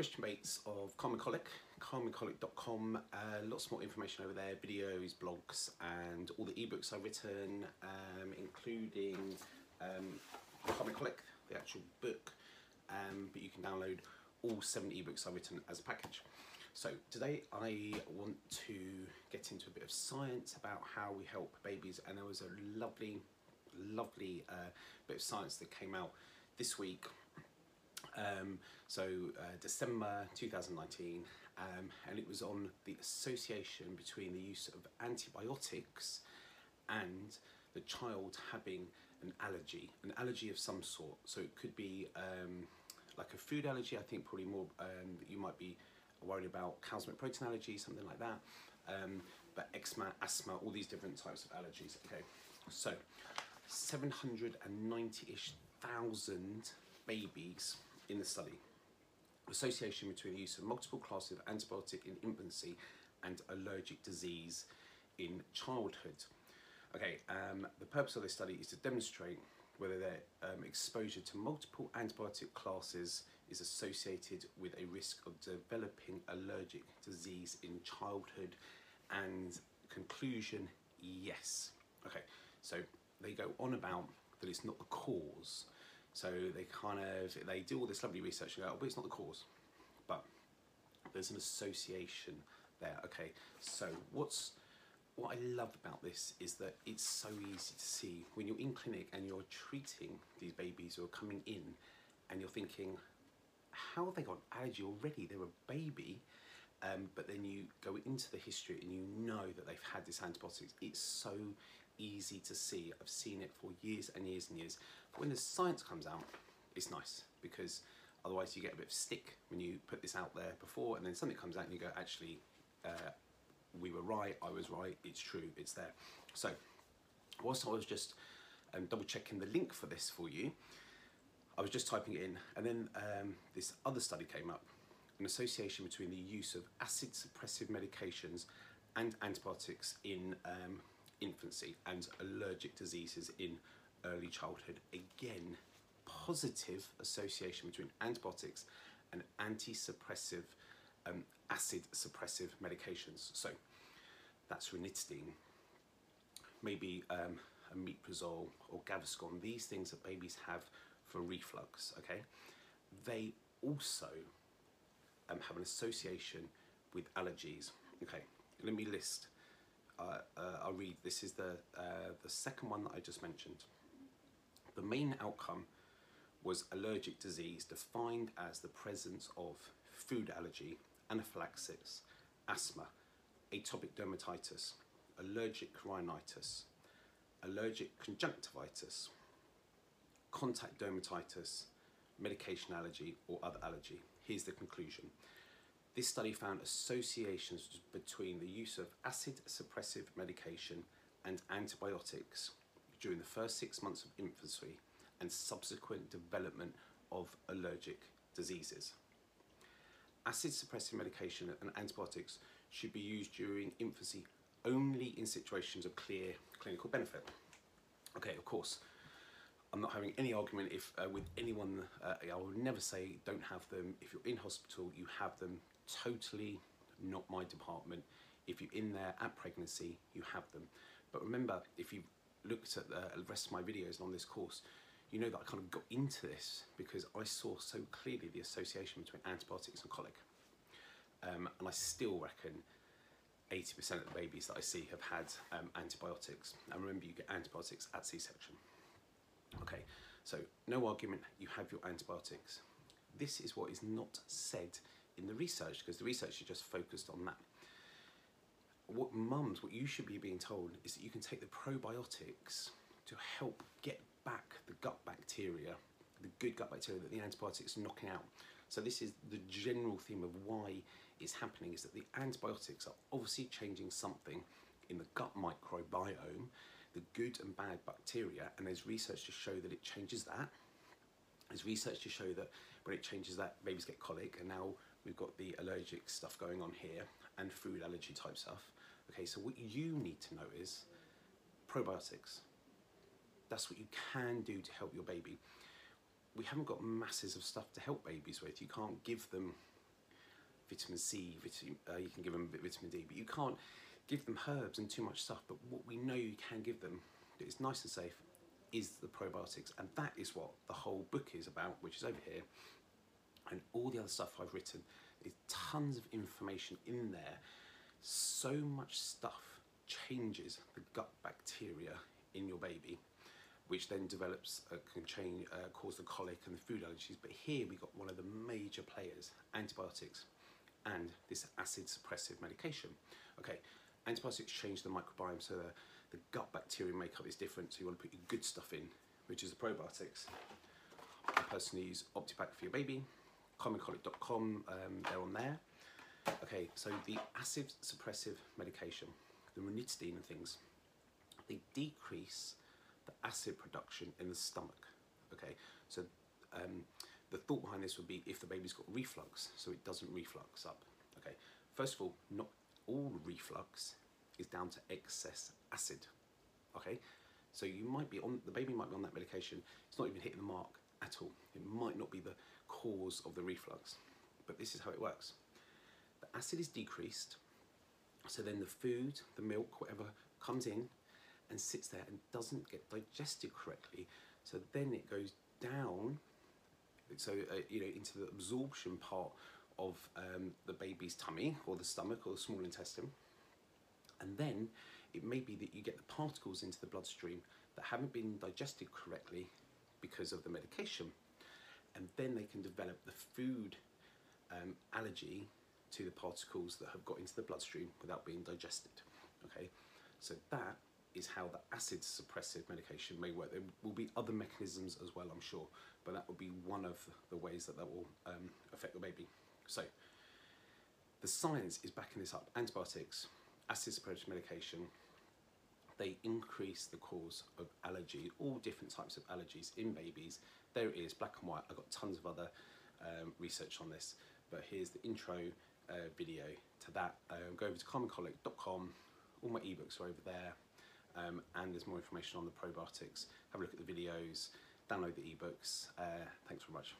Christian Bates of Calming Colic, calmingcolic.com. Uh, lots more information over there, videos, blogs, and all the ebooks I've written, um, including um, Calming Colic, the actual book. Um, but you can download all seven ebooks I've written as a package. So today I want to get into a bit of science about how we help babies, and there was a lovely, lovely uh, bit of science that came out this week um, so uh, December 2019, um, and it was on the association between the use of antibiotics and the child having an allergy, an allergy of some sort. So it could be um, like a food allergy. I think probably more um, you might be worried about cow's milk protein allergy, something like that. Um, but eczema, asthma, all these different types of allergies. Okay, so 790-ish thousand babies in the study. Association between the use of multiple classes of antibiotic in infancy and allergic disease in childhood. Okay, um, the purpose of this study is to demonstrate whether their um, exposure to multiple antibiotic classes is associated with a risk of developing allergic disease in childhood and conclusion, yes. Okay, so they go on about that it's not the cause so they kind of, they do all this lovely research and go, oh, but it's not the cause. But there's an association there. Okay, so what's, what I love about this is that it's so easy to see when you're in clinic and you're treating these babies who are coming in and you're thinking, how have they got allergy already? They're a baby. Um, but then you go into the history and you know that they've had this antibiotics. It's so easy to see. I've seen it for years and years and years. But when the science comes out, it's nice because otherwise you get a bit of stick when you put this out there before and then something comes out and you go, actually, uh, we were right, I was right, it's true, it's there. So, whilst I was just um, double checking the link for this for you, I was just typing it in and then um, this other study came up, an association between the use of acid suppressive medications and antibiotics in um, infancy and allergic diseases in early childhood. Again, positive association between antibiotics and anti-suppressive, um, acid suppressive medications. So that's ranitidine, maybe um, omeprazole or Gaviscon, these things that babies have for reflux, okay? They also um, have an association with allergies. Okay, let me list I'll read. This is the, uh, the second one that I just mentioned. The main outcome was allergic disease defined as the presence of food allergy, anaphylaxis, asthma, atopic dermatitis, allergic rhinitis, allergic conjunctivitis, contact dermatitis, medication allergy or other allergy. Here's the conclusion. This study found associations between the use of acid suppressive medication and antibiotics during the first six months of infancy and subsequent development of allergic diseases. Acid suppressive medication and antibiotics should be used during infancy only in situations of clear clinical benefit. Okay, of course, I'm not having any argument if uh, with anyone, uh, I will never say don't have them. If you're in hospital, you have them totally not my department. If you're in there at pregnancy, you have them. But remember, if you've looked at the rest of my videos on this course, you know that I kind of got into this because I saw so clearly the association between antibiotics and colic. Um, and I still reckon 80% of the babies that I see have had um, antibiotics. And remember, you get antibiotics at C-section. Okay, so no argument, you have your antibiotics. This is what is not said in the research because the research is just focused on that. What mums, what you should be being told is that you can take the probiotics to help get back the gut bacteria, the good gut bacteria that the antibiotics are knocking out. So this is the general theme of why it's happening is that the antibiotics are obviously changing something in the gut microbiome, the good and bad bacteria, and there's research to show that it changes that. There's research to show that when it changes that, babies get colic, and now we've got the allergic stuff going on here and food allergy type stuff. Okay, so what you need to know is probiotics. That's what you can do to help your baby. We haven't got masses of stuff to help babies with. You can't give them vitamin C, vitamin, uh, you can give them vitamin D, but you can't give them herbs and too much stuff. But what we know you can give them that is nice and safe is the probiotics, and that is what the whole book is about, which is over here. And all the other stuff I've written is tons of information in there. So much stuff changes the gut bacteria in your baby, which then develops, uh, can change, uh, cause the colic and the food allergies. But here we got one of the major players, antibiotics, and this acid suppressive medication. Okay, antibiotics change the microbiome so the, the gut bacteria makeup is different. So you want to put your good stuff in, which is the probiotics. I personally use OptiBac for your baby, calmingcolic.com, um, they're on there. Okay, so the acid suppressive medication, the ranitidine and things, they decrease the acid production in the stomach. Okay, so um, the thought behind this would be if the baby's got reflux, so it doesn't reflux up. Okay, first of all, not all reflux is down to excess acid. Okay, so you might be on the baby might be on that medication. It's not even hitting the mark at all. It might not be the cause of the reflux, but this is how it works. The acid is decreased, so then the food, the milk, whatever comes in and sits there and doesn't get digested correctly. So then it goes down, so uh, you know into the absorption part of um, the baby's tummy or the stomach or the small intestine, and then it may be that you get the particles into the bloodstream that haven't been digested correctly because of the medication, and then they can develop the food um, allergy to the particles that have got into the bloodstream without being digested. Okay, so that is how the acid suppressive medication may work. There will be other mechanisms as well, I'm sure, but that will be one of the ways that that will um, affect the baby. So, the science is backing this up. Antibiotics, acid suppressive medication, they increase the cause of allergy, all different types of allergies in babies. There it is, black and white. I've got tons of other um, research on this, but here's the intro uh, video to that. Um, go over to calmingcolic.com, all my ebooks are over there, um, and there's more information on the probiotics. Have a look at the videos, download the ebooks. Uh, thanks very much.